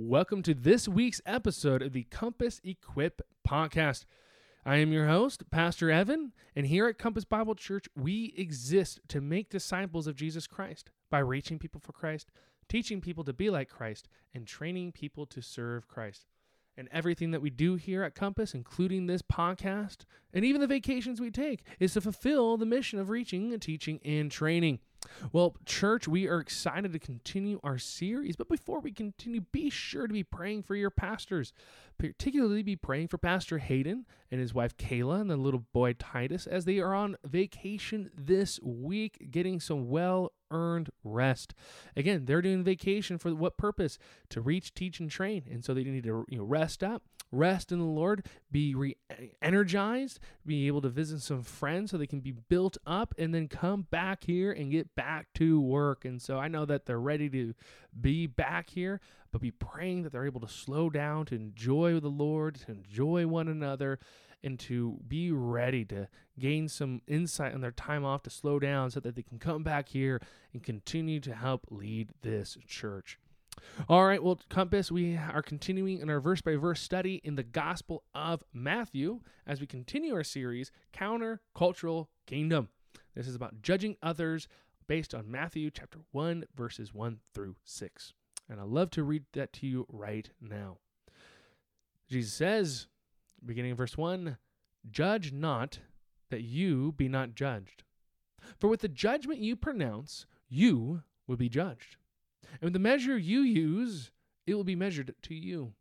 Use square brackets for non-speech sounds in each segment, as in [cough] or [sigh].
Welcome to this week's episode of the Compass Equip podcast. I am your host, Pastor Evan, and here at Compass Bible Church, we exist to make disciples of Jesus Christ by reaching people for Christ, teaching people to be like Christ, and training people to serve Christ. And everything that we do here at Compass, including this podcast, and even the vacations we take, is to fulfill the mission of reaching, teaching, and training. Well, church, we are excited to continue our series, but before we continue, be sure to be praying for your pastors. Particularly be praying for Pastor Hayden and his wife Kayla and the little boy Titus as they are on vacation this week, getting some well earned rest. Again, they're doing vacation for what purpose? To reach, teach, and train. And so they need to you know, rest up, rest in the Lord, be re energized, be able to visit some friends so they can be built up, and then come back here and get back to work. And so I know that they're ready to be back here, but be praying that they're able to slow down, to enjoy the Lord, to enjoy one another and to be ready to gain some insight on their time off to slow down so that they can come back here and continue to help lead this church. All right, well, Compass, we are continuing in our verse by verse study in the Gospel of Matthew as we continue our series, Counter Cultural Kingdom. This is about judging others based on Matthew chapter 1, verses 1 through 6. And I'd love to read that to you right now. Jesus says, beginning of verse 1 Judge not that you be not judged. For with the judgment you pronounce, you will be judged. And with the measure you use, it will be measured to you.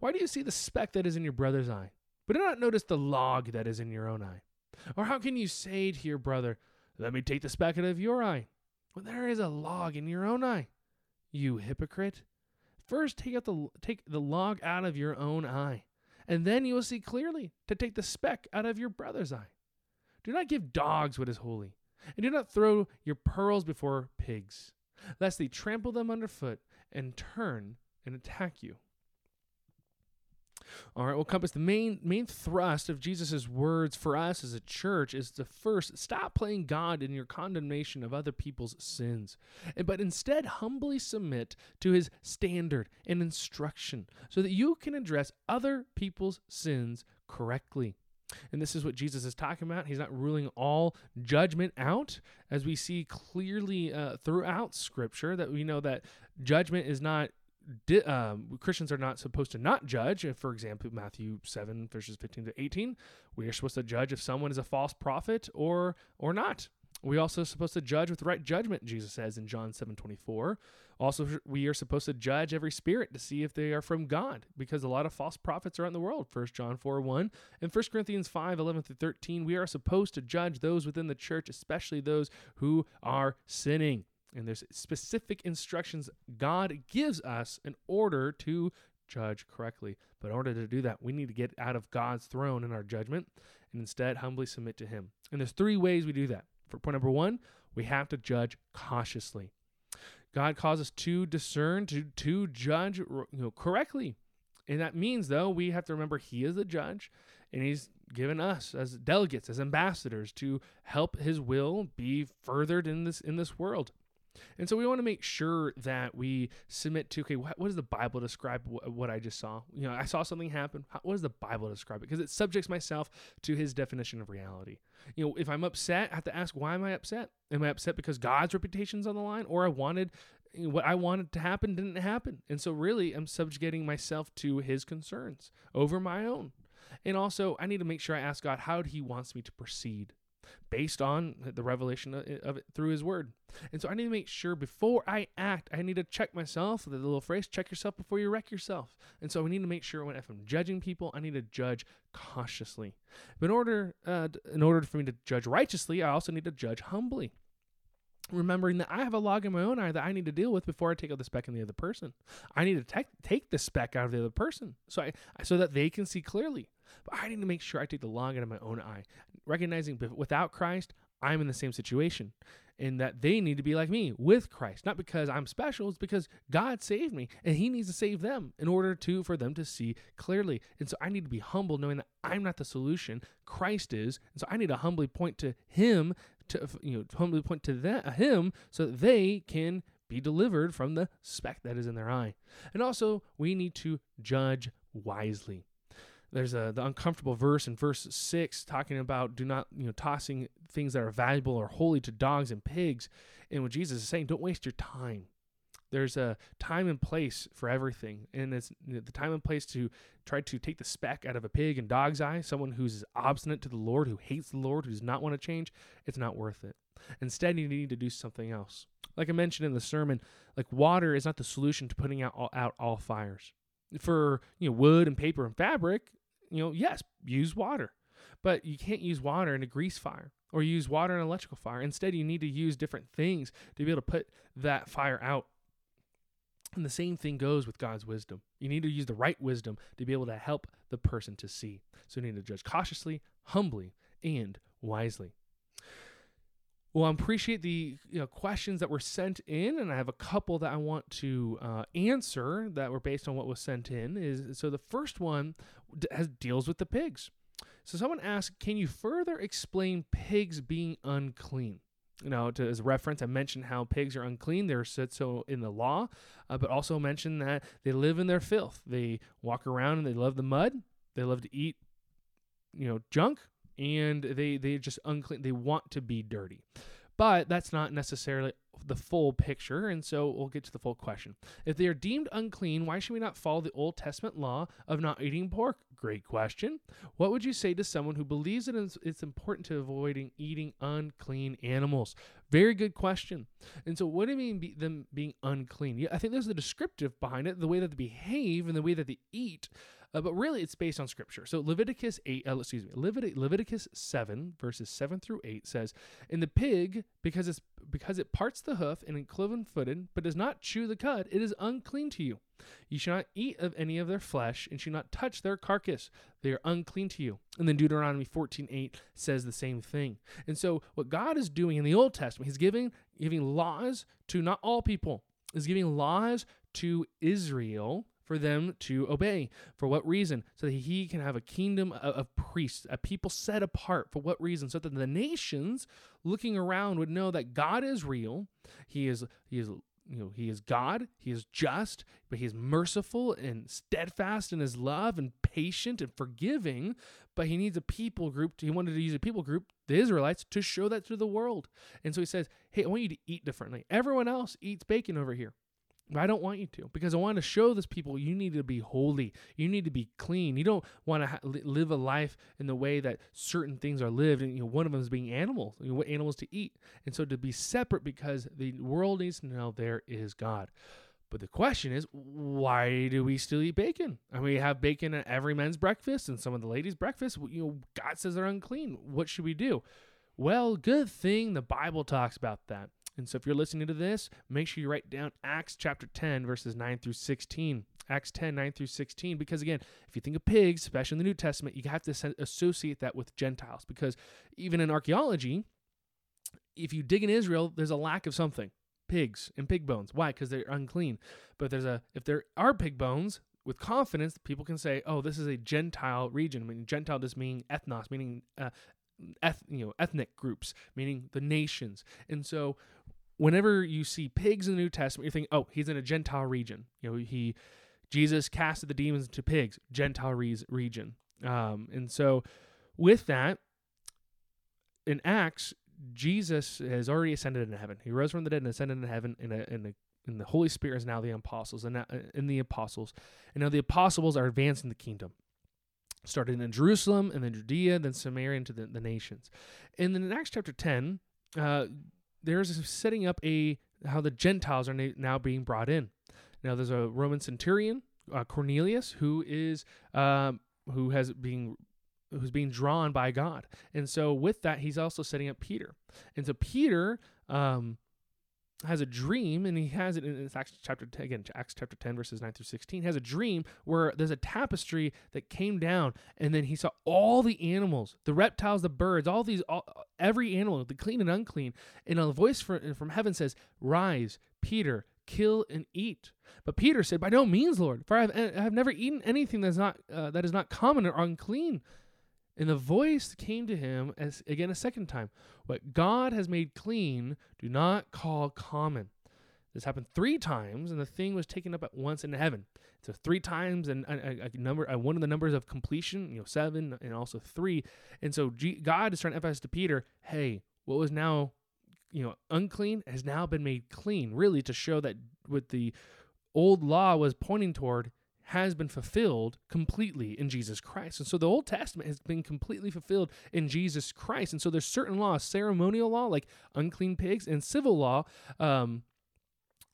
Why do you see the speck that is in your brother's eye, but do not notice the log that is in your own eye? Or how can you say to your brother, Let me take the speck out of your eye, when there is a log in your own eye? You hypocrite! First take out the take the log out of your own eye and then you will see clearly to take the speck out of your brother's eye. Do not give dogs what is holy, and do not throw your pearls before pigs, lest they trample them underfoot and turn and attack you. All right, well, Compass, the main main thrust of Jesus' words for us as a church is to first stop playing God in your condemnation of other people's sins, but instead humbly submit to his standard and instruction so that you can address other people's sins correctly. And this is what Jesus is talking about. He's not ruling all judgment out, as we see clearly uh, throughout Scripture that we know that judgment is not di- um, Christians are not supposed to not judge. For example, Matthew seven verses fifteen to eighteen, we are supposed to judge if someone is a false prophet or or not. We also are supposed to judge with right judgment. Jesus says in John seven twenty four. Also, we are supposed to judge every spirit to see if they are from God, because a lot of false prophets are in the world. First John four one and First Corinthians five eleven through thirteen. We are supposed to judge those within the church, especially those who are sinning. And there's specific instructions God gives us in order to judge correctly. But in order to do that, we need to get out of God's throne in our judgment and instead humbly submit to Him. And there's three ways we do that. For point number one, we have to judge cautiously. God calls us to discern, to, to judge you know, correctly. And that means, though, we have to remember He is the judge and He's given us as delegates, as ambassadors, to help His will be furthered in this in this world. And so we want to make sure that we submit to, okay, what, what does the Bible describe what, what, I just saw? You know, I saw something happen. How, what does the Bible describe it? Because it subjects myself to his definition of reality. You know, if I'm upset, I have to ask, why am I upset? Am I upset because God's reputation's on the line? Or I wanted, what I wanted to happen didn't happen. And so really, I'm subjugating myself to his concerns over my own. And also, I need to make sure I ask God how he wants me to proceed based on the revelation of it through his word. And so I need to make sure before I act, I need to check myself. The little phrase, check yourself before you wreck yourself. And so I need to make sure when if I'm judging people, I need to judge cautiously. But in order, uh, in order for me to judge righteously, I also need to judge humbly remembering that I have a log in my own eye that I need to deal with before I take out the speck in the other person. I need to te- take the speck out of the other person so I so that they can see clearly. But I need to make sure I take the log out of my own eye, recognizing without Christ, I'm in the same situation. And that they need to be like me with Christ, not because I'm special, it's because God saved me and He needs to save them in order to for them to see clearly. And so I need to be humble, knowing that I'm not the solution, Christ is. And so I need to humbly point to Him to you know humbly point to that, uh, Him so that they can be delivered from the speck that is in their eye. And also, we need to judge wisely. There's a the uncomfortable verse in verse 6 talking about do not, you know, tossing things that are valuable or holy to dogs and pigs. And what Jesus is saying, don't waste your time. There's a time and place for everything, and it's the time and place to try to take the speck out of a pig and dog's eye. Someone who's obstinate to the Lord, who hates the Lord, who does not want to change. It's not worth it. Instead, you need to do something else. Like I mentioned in the sermon, like water is not the solution to putting out all, out all fires. For you know wood and paper and fabric, you know yes, use water, but you can't use water in a grease fire or use water in an electrical fire. Instead, you need to use different things to be able to put that fire out. And the same thing goes with God's wisdom. You need to use the right wisdom to be able to help the person to see. So you need to judge cautiously, humbly, and wisely. Well, I appreciate the you know, questions that were sent in, and I have a couple that I want to uh, answer that were based on what was sent in. Is so the first one has, deals with the pigs. So someone asked, "Can you further explain pigs being unclean?" You know, to, as reference, I mentioned how pigs are unclean. They're said so in the law, uh, but also mentioned that they live in their filth. They walk around and they love the mud. They love to eat, you know, junk, and they they just unclean. They want to be dirty, but that's not necessarily the full picture. And so we'll get to the full question. If they are deemed unclean, why should we not follow the Old Testament law of not eating pork? Great question. What would you say to someone who believes that it's important to avoiding eating unclean animals? Very good question. And so, what do you mean be, them being unclean? Yeah, I think there's the descriptive behind it, the way that they behave and the way that they eat. Uh, but really, it's based on scripture. So Leviticus eight, uh, excuse me, Levit- Leviticus seven verses seven through eight says, "In the pig, because it's because it parts the hoof and is cloven-footed, but does not chew the cud, it is unclean to you. You shall not eat of any of their flesh, and shall not touch their carcass. They are unclean to you." And then Deuteronomy fourteen eight says the same thing. And so, what God is doing in the Old Testament, He's giving giving laws to not all people. Is giving laws to Israel for them to obey. For what reason? So that he can have a kingdom of, priests, a people set apart. For what reason? So that the nations looking around would know that God is real. He is he is you know he is God, he is just, but he is merciful and steadfast in his love and patient and forgiving, but he needs a people group. he wanted to use a people group, the Israelites, to show that to the world. And so he says, "Hey, I want you to eat differently. Everyone else eats bacon over here. But I don't want you to because I want to show this people you need to be holy. You need to be clean. You don't want to ha- live a life in the way that certain things are lived. And you know, one of them is being animals, you know, what animals to eat. And so to be separate because the world needs to know there is God. But the question is, why do we still eat bacon? I mean, we have bacon at every men's breakfast and some of the ladies' breakfast. You know, God says they're unclean. What should we do? Well, good thing the Bible talks about that. And so if you're listening to this, make sure you write down Acts chapter 10, verses 9 through 16. Acts 10, 9 through 16. Because again, if you think of pigs, especially in the New Testament, you have to associate that with Gentiles. Because even in archaeology, if you dig in Israel, there's a lack of something pigs and pig bones. Why? Because they're unclean. But there's a if there are pig bones, with confidence, people can say, "Oh, this is a Gentile region." I mean, Gentile just meaning ethnos, meaning uh, eth- you know ethnic groups, meaning the nations. And so whenever you see pigs in the New Testament, you're thinking, oh, he's in a Gentile region. You know, he Jesus casted the demons into pigs, Gentile re- region. Um, and so with that, in Acts, Jesus has already ascended into heaven. He rose from the dead and ascended into heaven, and, a, and, a, and the Holy Spirit is now the apostles, and in the apostles, and now the apostles are advancing the kingdom. Started in Jerusalem, and then Judea, then Samaria, into the, the nations. And then in Acts chapter 10, uh, there's setting up a how the Gentiles are now being brought in. Now there's a Roman centurion, uh, Cornelius, who is um, who has being who's being drawn by God, and so with that he's also setting up Peter, and so Peter um, has a dream, and he has it in Acts chapter 10, again, Acts chapter 10, verses 9 through 16. Has a dream where there's a tapestry that came down, and then he saw all the animals, the reptiles, the birds, all these, all, every animal, the clean and unclean. And a voice from, from heaven says, Rise, Peter, kill and eat. But Peter said, By no means, Lord, for I have, I have never eaten anything that's not, uh, that is not common or unclean. And the voice came to him as again a second time. What God has made clean, do not call common. This happened three times, and the thing was taken up at once in heaven. So three times, and a, number, one of the numbers of completion, you know, seven, and also three. And so God is trying to emphasize to Peter, hey, what was now, you know, unclean has now been made clean. Really, to show that what the old law was pointing toward has been fulfilled completely in Jesus Christ. And so the Old Testament has been completely fulfilled in Jesus Christ. And so there's certain laws, ceremonial law, like unclean pigs, and civil law, um,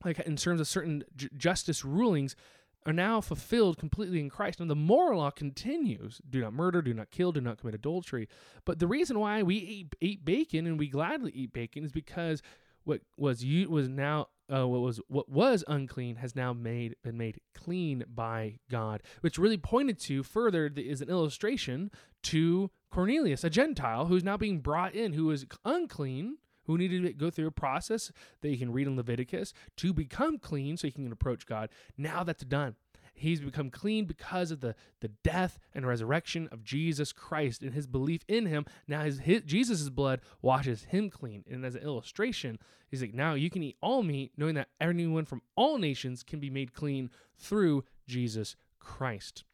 like in terms of certain j- justice rulings, are now fulfilled completely in Christ. And the moral law continues do not murder, do not kill, do not commit adultery. But the reason why we eat, eat bacon and we gladly eat bacon is because what was you was now uh, what was what was unclean has now made been made clean by God, which really pointed to further is an illustration to Cornelius, a Gentile who's now being brought in, who is unclean, who needed to go through a process that you can read in Leviticus to become clean so he can approach God. Now that's done. He's become clean because of the, the death and resurrection of Jesus Christ and his belief in him. Now his, his Jesus' blood washes him clean. And as an illustration, he's like, now you can eat all meat, knowing that anyone from all nations can be made clean through Jesus Christ.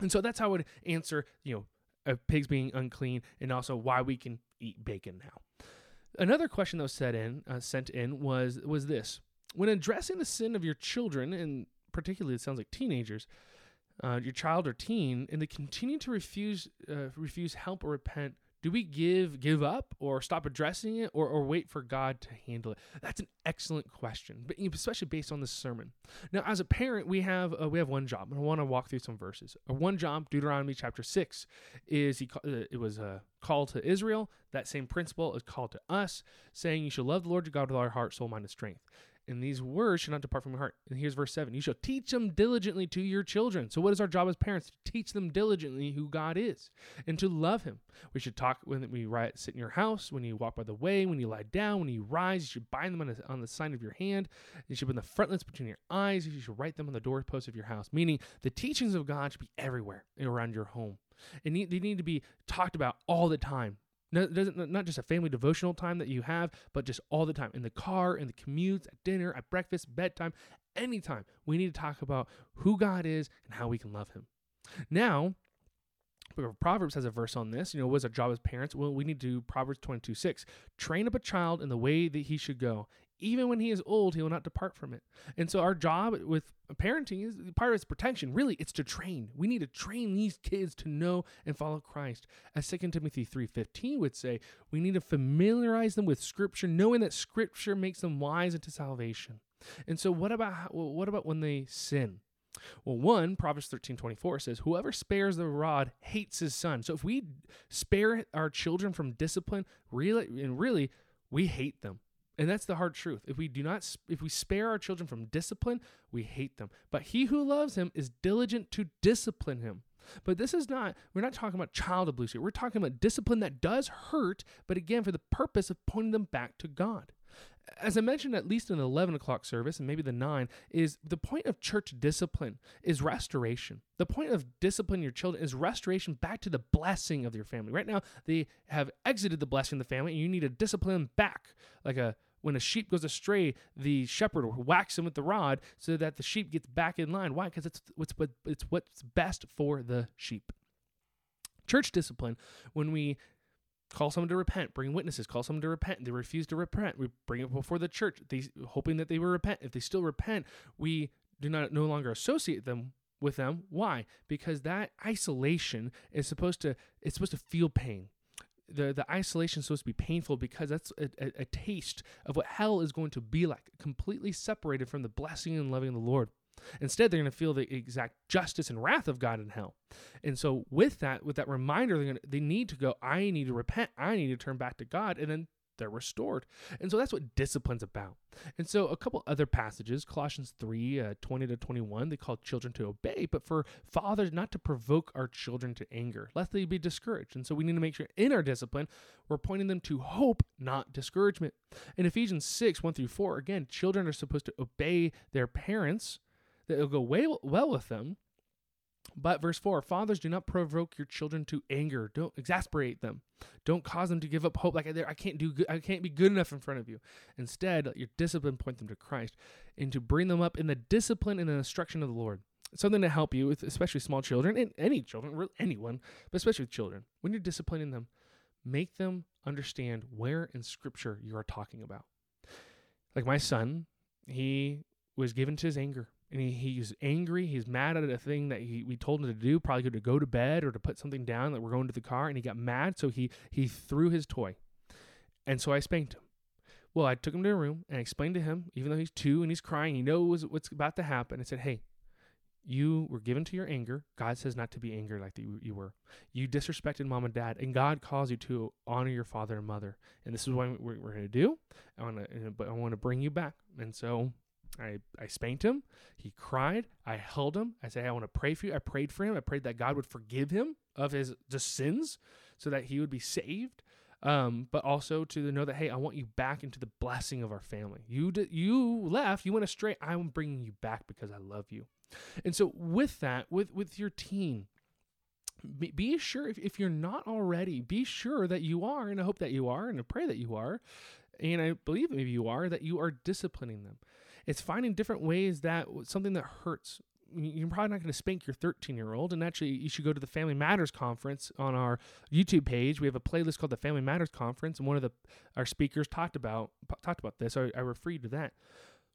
And so that's how I would answer, you know, pigs being unclean and also why we can eat bacon now. Another question that was set in, uh, sent in was was this: When addressing the sin of your children, and particularly it sounds like teenagers, uh, your child or teen, and they continue to refuse uh, refuse help or repent, do we give give up or stop addressing it or, or wait for God to handle it? That's an excellent question, but especially based on this sermon. Now, as a parent, we have uh, we have one job, and I want to walk through some verses. Our one job, Deuteronomy chapter six, is he uh, it was a call to Israel. That same principle is called to us, saying you shall love the Lord your God with all your heart, soul, mind, and strength and these words should not depart from your heart. And here's verse 7 You shall teach them diligently to your children. So, what is our job as parents? To teach them diligently who God is and to love Him. We should talk when we write, sit in your house, when you walk by the way, when you lie down, when you rise. You should bind them on, on the sign of your hand. You should put the frontlets between your eyes. You should write them on the doorposts of your house. Meaning, the teachings of God should be everywhere around your home. And they need to be talked about all the time no, not just a family devotional time that you have, but just all the time in the car, in the commutes, at dinner, at breakfast, bedtime, anytime. We need to talk about who God is and how we can love Him. Now, Proverbs has a verse on this. You know, what's our job as parents? Well, we need to do Proverbs 22 6. Train up a child in the way that he should go, even when he is old, he will not depart from it. And so our job with parenting is part of its protection. Really, it's to train. We need to train these kids to know and follow Christ. As 2 Timothy 3:15 would say, we need to familiarize them with scripture, knowing that scripture makes them wise into salvation. And so what about what about when they sin? Well, one, Proverbs 13 24 says, Whoever spares the rod hates his son. So if we spare our children from discipline, really and really, we hate them. And that's the hard truth. If we do not if we spare our children from discipline, we hate them. But he who loves him is diligent to discipline him. But this is not we're not talking about child abuse here. We're talking about discipline that does hurt, but again for the purpose of pointing them back to God. As I mentioned, at least in the 11 o'clock service and maybe the 9, is the point of church discipline is restoration. The point of discipline your children is restoration back to the blessing of your family. Right now, they have exited the blessing of the family, and you need to discipline them back like a when a sheep goes astray, the shepherd will whacks him with the rod so that the sheep gets back in line. Why? Because it's what's it's what's best for the sheep. Church discipline, when we call someone to repent, bring witnesses, call someone to repent, they refuse to repent, we bring it before the church, they hoping that they will repent. If they still repent, we do not no longer associate them with them. Why? Because that isolation is supposed to it's supposed to feel pain the the isolation is supposed to be painful because that's a, a, a, taste of what hell is going to be like, completely separated from the blessing and loving of the Lord. Instead, they're going to feel the exact justice and wrath of God in hell. And so, with that, with that reminder, they're going to, they need to go. I need to repent. I need to turn back to God, and then they're restored. And so that's what discipline's about. And so a couple other passages, Colossians 3 uh, 20 to 21, they call children to obey, but for fathers not to provoke our children to anger, lest they be discouraged. And so we need to make sure in our discipline, we're pointing them to hope, not discouragement. In Ephesians 6 1 through 4, again, children are supposed to obey their parents, that it'll go way, well with them But verse 4 Fathers, do not provoke your children to anger. Don't exasperate them. Don't cause them to give up hope. Like I can't do good, I can't be good enough in front of you. Instead, let your discipline point them to Christ and to bring them up in the discipline and the instruction of the Lord. Something to help you with, especially small children and any children, anyone, but especially with children. When you're disciplining them, make them understand where in Scripture you are talking about. Like my son, he was given to his anger and he, he's angry. He's mad at a thing that he, we told him to do, probably to go to bed or to put something down that we're going to the car. And he got mad. So he, he threw his toy. And so I spanked him. Well, I took him to a room and I explained to him, even though he's two and he's crying, he knows what's about to happen. I said, Hey, you were given to your anger. God says not to be angry like you, you were. You disrespected mom and dad, and God calls you to honor your father and mother. And this is what we're, we're going to do. I want to, but I want to bring you back. And so I, I spanked him. He cried. I held him. I said, I want to pray for you. I prayed for him. I prayed that God would forgive him of his just sins so that he would be saved. Um, but also to know that, hey, I want you back into the blessing of our family. You, you left, you went astray. I'm bringing you back because I love you. And so with that, with, with your teen, be, be sure if, if you're not already, be sure that you are, and I hope that you are, and I pray that you are, and I believe maybe you are, that you are disciplining them. It's finding different ways that something that hurts. You're probably not going to spank your 13 year old. And actually, you should go to the Family Matters Conference on our YouTube page. We have a playlist called the Family Matters Conference, and one of the our speakers talked about talked about this. I, I refer you to that.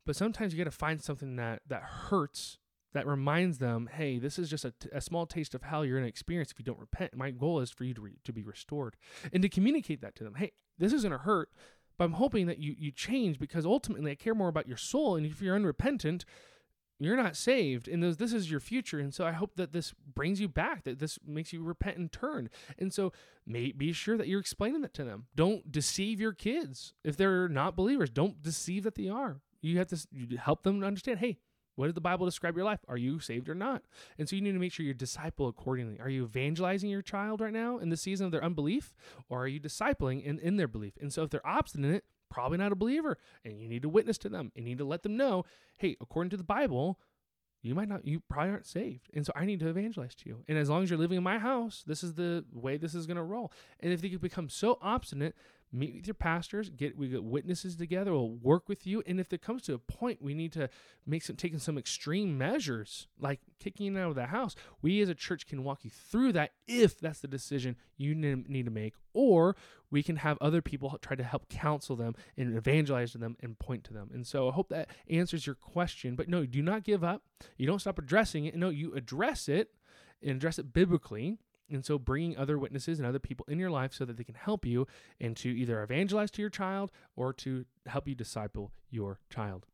But sometimes you got to find something that that hurts that reminds them, hey, this is just a, t- a small taste of hell you're going to experience if you don't repent. My goal is for you to, re- to be restored and to communicate that to them. Hey, this is going to hurt, but I'm hoping that you you change because ultimately I care more about your soul. And if you're unrepentant, you're not saved. And this is your future. And so I hope that this brings you back, that this makes you repent and turn. And so may, be sure that you're explaining that to them. Don't deceive your kids. If they're not believers, don't deceive that they are. You have to you help them understand, hey, what did the Bible describe your life? Are you saved or not? And so you need to make sure you disciple accordingly. Are you evangelizing your child right now in the season of their unbelief? Or are you discipling in, in their belief? And so if they're obstinate, probably not a believer. And you need to witness to them you need to let them know, hey, according to the Bible, you might not you probably aren't saved and so i need to evangelize to you and as long as you're living in my house this is the way this is going to roll and if they become so obstinate meet with your pastors get we get witnesses together we'll work with you. And if there comes to a point we need to make some taking some extreme measures like kicking out of the house. We as a church can walk you through that if that's the decision you need to make. Or we can have other people try to help counsel them and evangelize to them and point to them. And so i hope that answers your question. But no do not give up. You don't stop addressing it. No you address it and address it biblically and so bringing other witnesses and other people in your life so that they can help you and to either evangelize to your child or to help you disciple your child.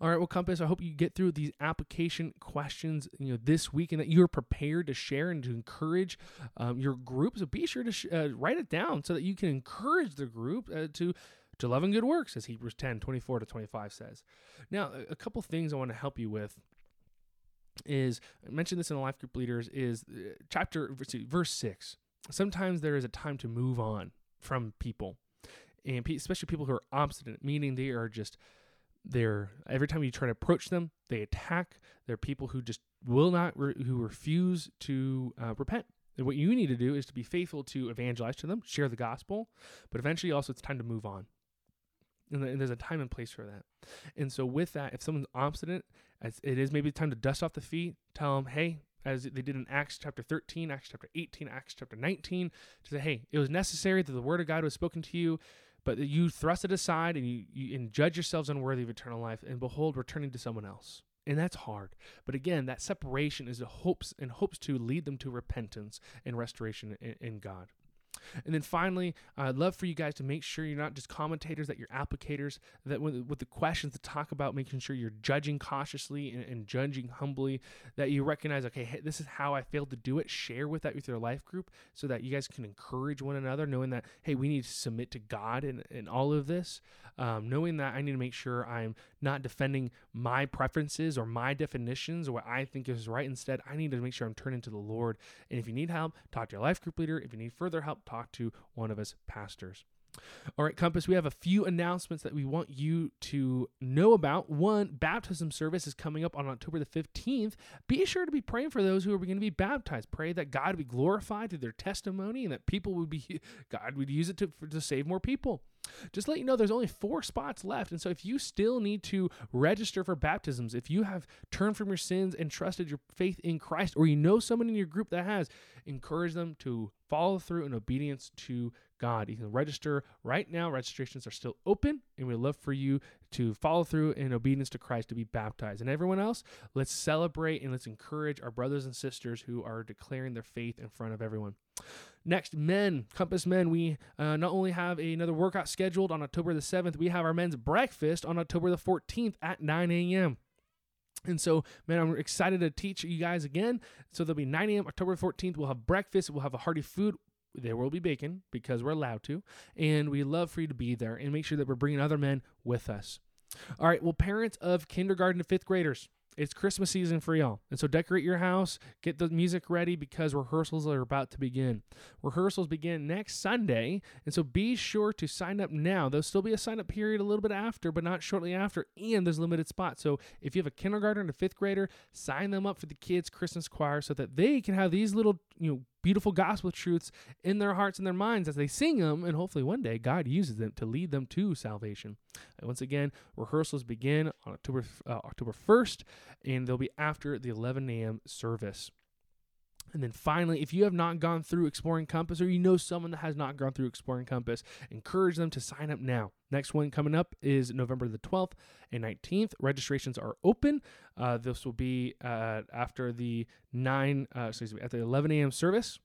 All right, well, Compass, I hope you get through these application questions, you know, this week, and that you're prepared to share and to encourage um, your group. So be sure to sh- uh, write it down so that you can encourage the group uh, to to love and good works, as Hebrews 10, 24 to 25 says. Now, a couple things I want to help you with is I mentioned this in the life group leaders is uh, chapter verse six. Sometimes there is a time to move on from people, and especially people who are obstinate, meaning they are just they're every time you try to approach them, they attack. They're people who just will not who refuse to uh, repent. And what you need to do is to be faithful to evangelize to them, share the gospel, but eventually also it's time to move on. And there's a time and place for that. And so, with that, if someone's obstinate, it is maybe time to dust off the feet, tell them, hey, as they did in Acts chapter 13, Acts chapter 18, Acts chapter 19, to say, hey, it was necessary that the word of God was spoken to you, but you thrust it aside and you, you and judge yourselves unworthy of eternal life, and behold, returning to someone else. And that's hard. But again, that separation is the hopes and hopes to lead them to repentance and restoration in, in God. And then finally, I'd love for you guys to make sure you're not just commentators, that you're applicators, that with, with the questions to talk about, making sure you're judging cautiously and, and judging humbly, that you recognize, okay, this is how I failed to do it. Share with that with your life group so that you guys can encourage one another, knowing that, hey, we need to submit to God in, in all of this. Um, knowing that I need to make sure I'm not defending my preferences or my definitions or what I think is right. Instead, I need to make sure I'm turning to the Lord. And if you need help, talk to your life group leader. If you need further help, talk to one of us pastors. All right, Compass, we have a few announcements that we want you to know about. One, baptism service is coming up on October the 15th. Be sure to be praying for those who are going to be baptized. Pray that God be glorified through their testimony and that people would be, [laughs] God would use it to, for, to save more people. Just let you know there's only four spots left. And so if you still need to register for baptisms, if you have turned from your sins and trusted your faith in Christ, or you know someone in your group that has, encourage them to follow through in obedience to God. You can register right now. Registrations are still open, and we'd love for you to follow through in obedience to Christ to be baptized. And everyone else, let's celebrate and let's encourage our brothers and sisters who are declaring their faith in front of everyone. Next, men, Compass Men, we uh, not only have another workout scheduled on October the 7th, we have our men's breakfast on October the 14th at 9 a.m. And so, man, I'm excited to teach you guys again. So there'll be 9 a.m. October 14th. We'll have breakfast. We'll have a hearty food there will be bacon because we're allowed to, and we love for you to be there and make sure that we're bringing other men with us. All right, well, parents of kindergarten to fifth graders, it's Christmas season for y'all. And so decorate your house, get the music ready because rehearsals are about to begin. Rehearsals begin next Sunday. And so be sure to sign up now. There'll still be a sign up period a little bit after, but not shortly after. And there's limited spots. So if you have a kindergarten and a fifth grader, sign them up for the kids' Christmas choir so that they can have these little, you know, beautiful gospel truths in their hearts and their minds as they sing them, and hopefully one day God uses them to lead them to salvation. And once again, rehearsals begin on October uh, October 1st, and they'll be after the 11 a.m. service. And then finally, if you have not gone through Exploring Compass or you know someone that has not gone through Exploring Compass, encourage them to sign up now. Next one coming up is November the 12th and 19th. Registrations are open. Uh, this will be uh, after the 9, uh, excuse me, at the 11 a.m. service.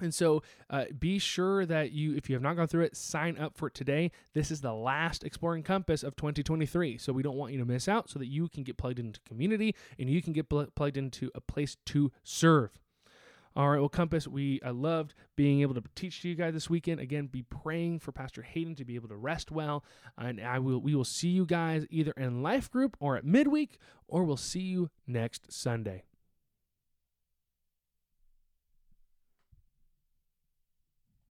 And so uh, be sure that you, if you have not gone through it, sign up for it today. This is the last Exploring Compass of 2023. So we don't want you to miss out so that you can get plugged into community and you can get pl- plugged into a place to serve. All right, well, Compass, we I loved being able to teach to you guys this weekend. Again, be praying for Pastor Hayden to be able to rest well, and I will. We will see you guys either in life group or at midweek, or we'll see you next Sunday.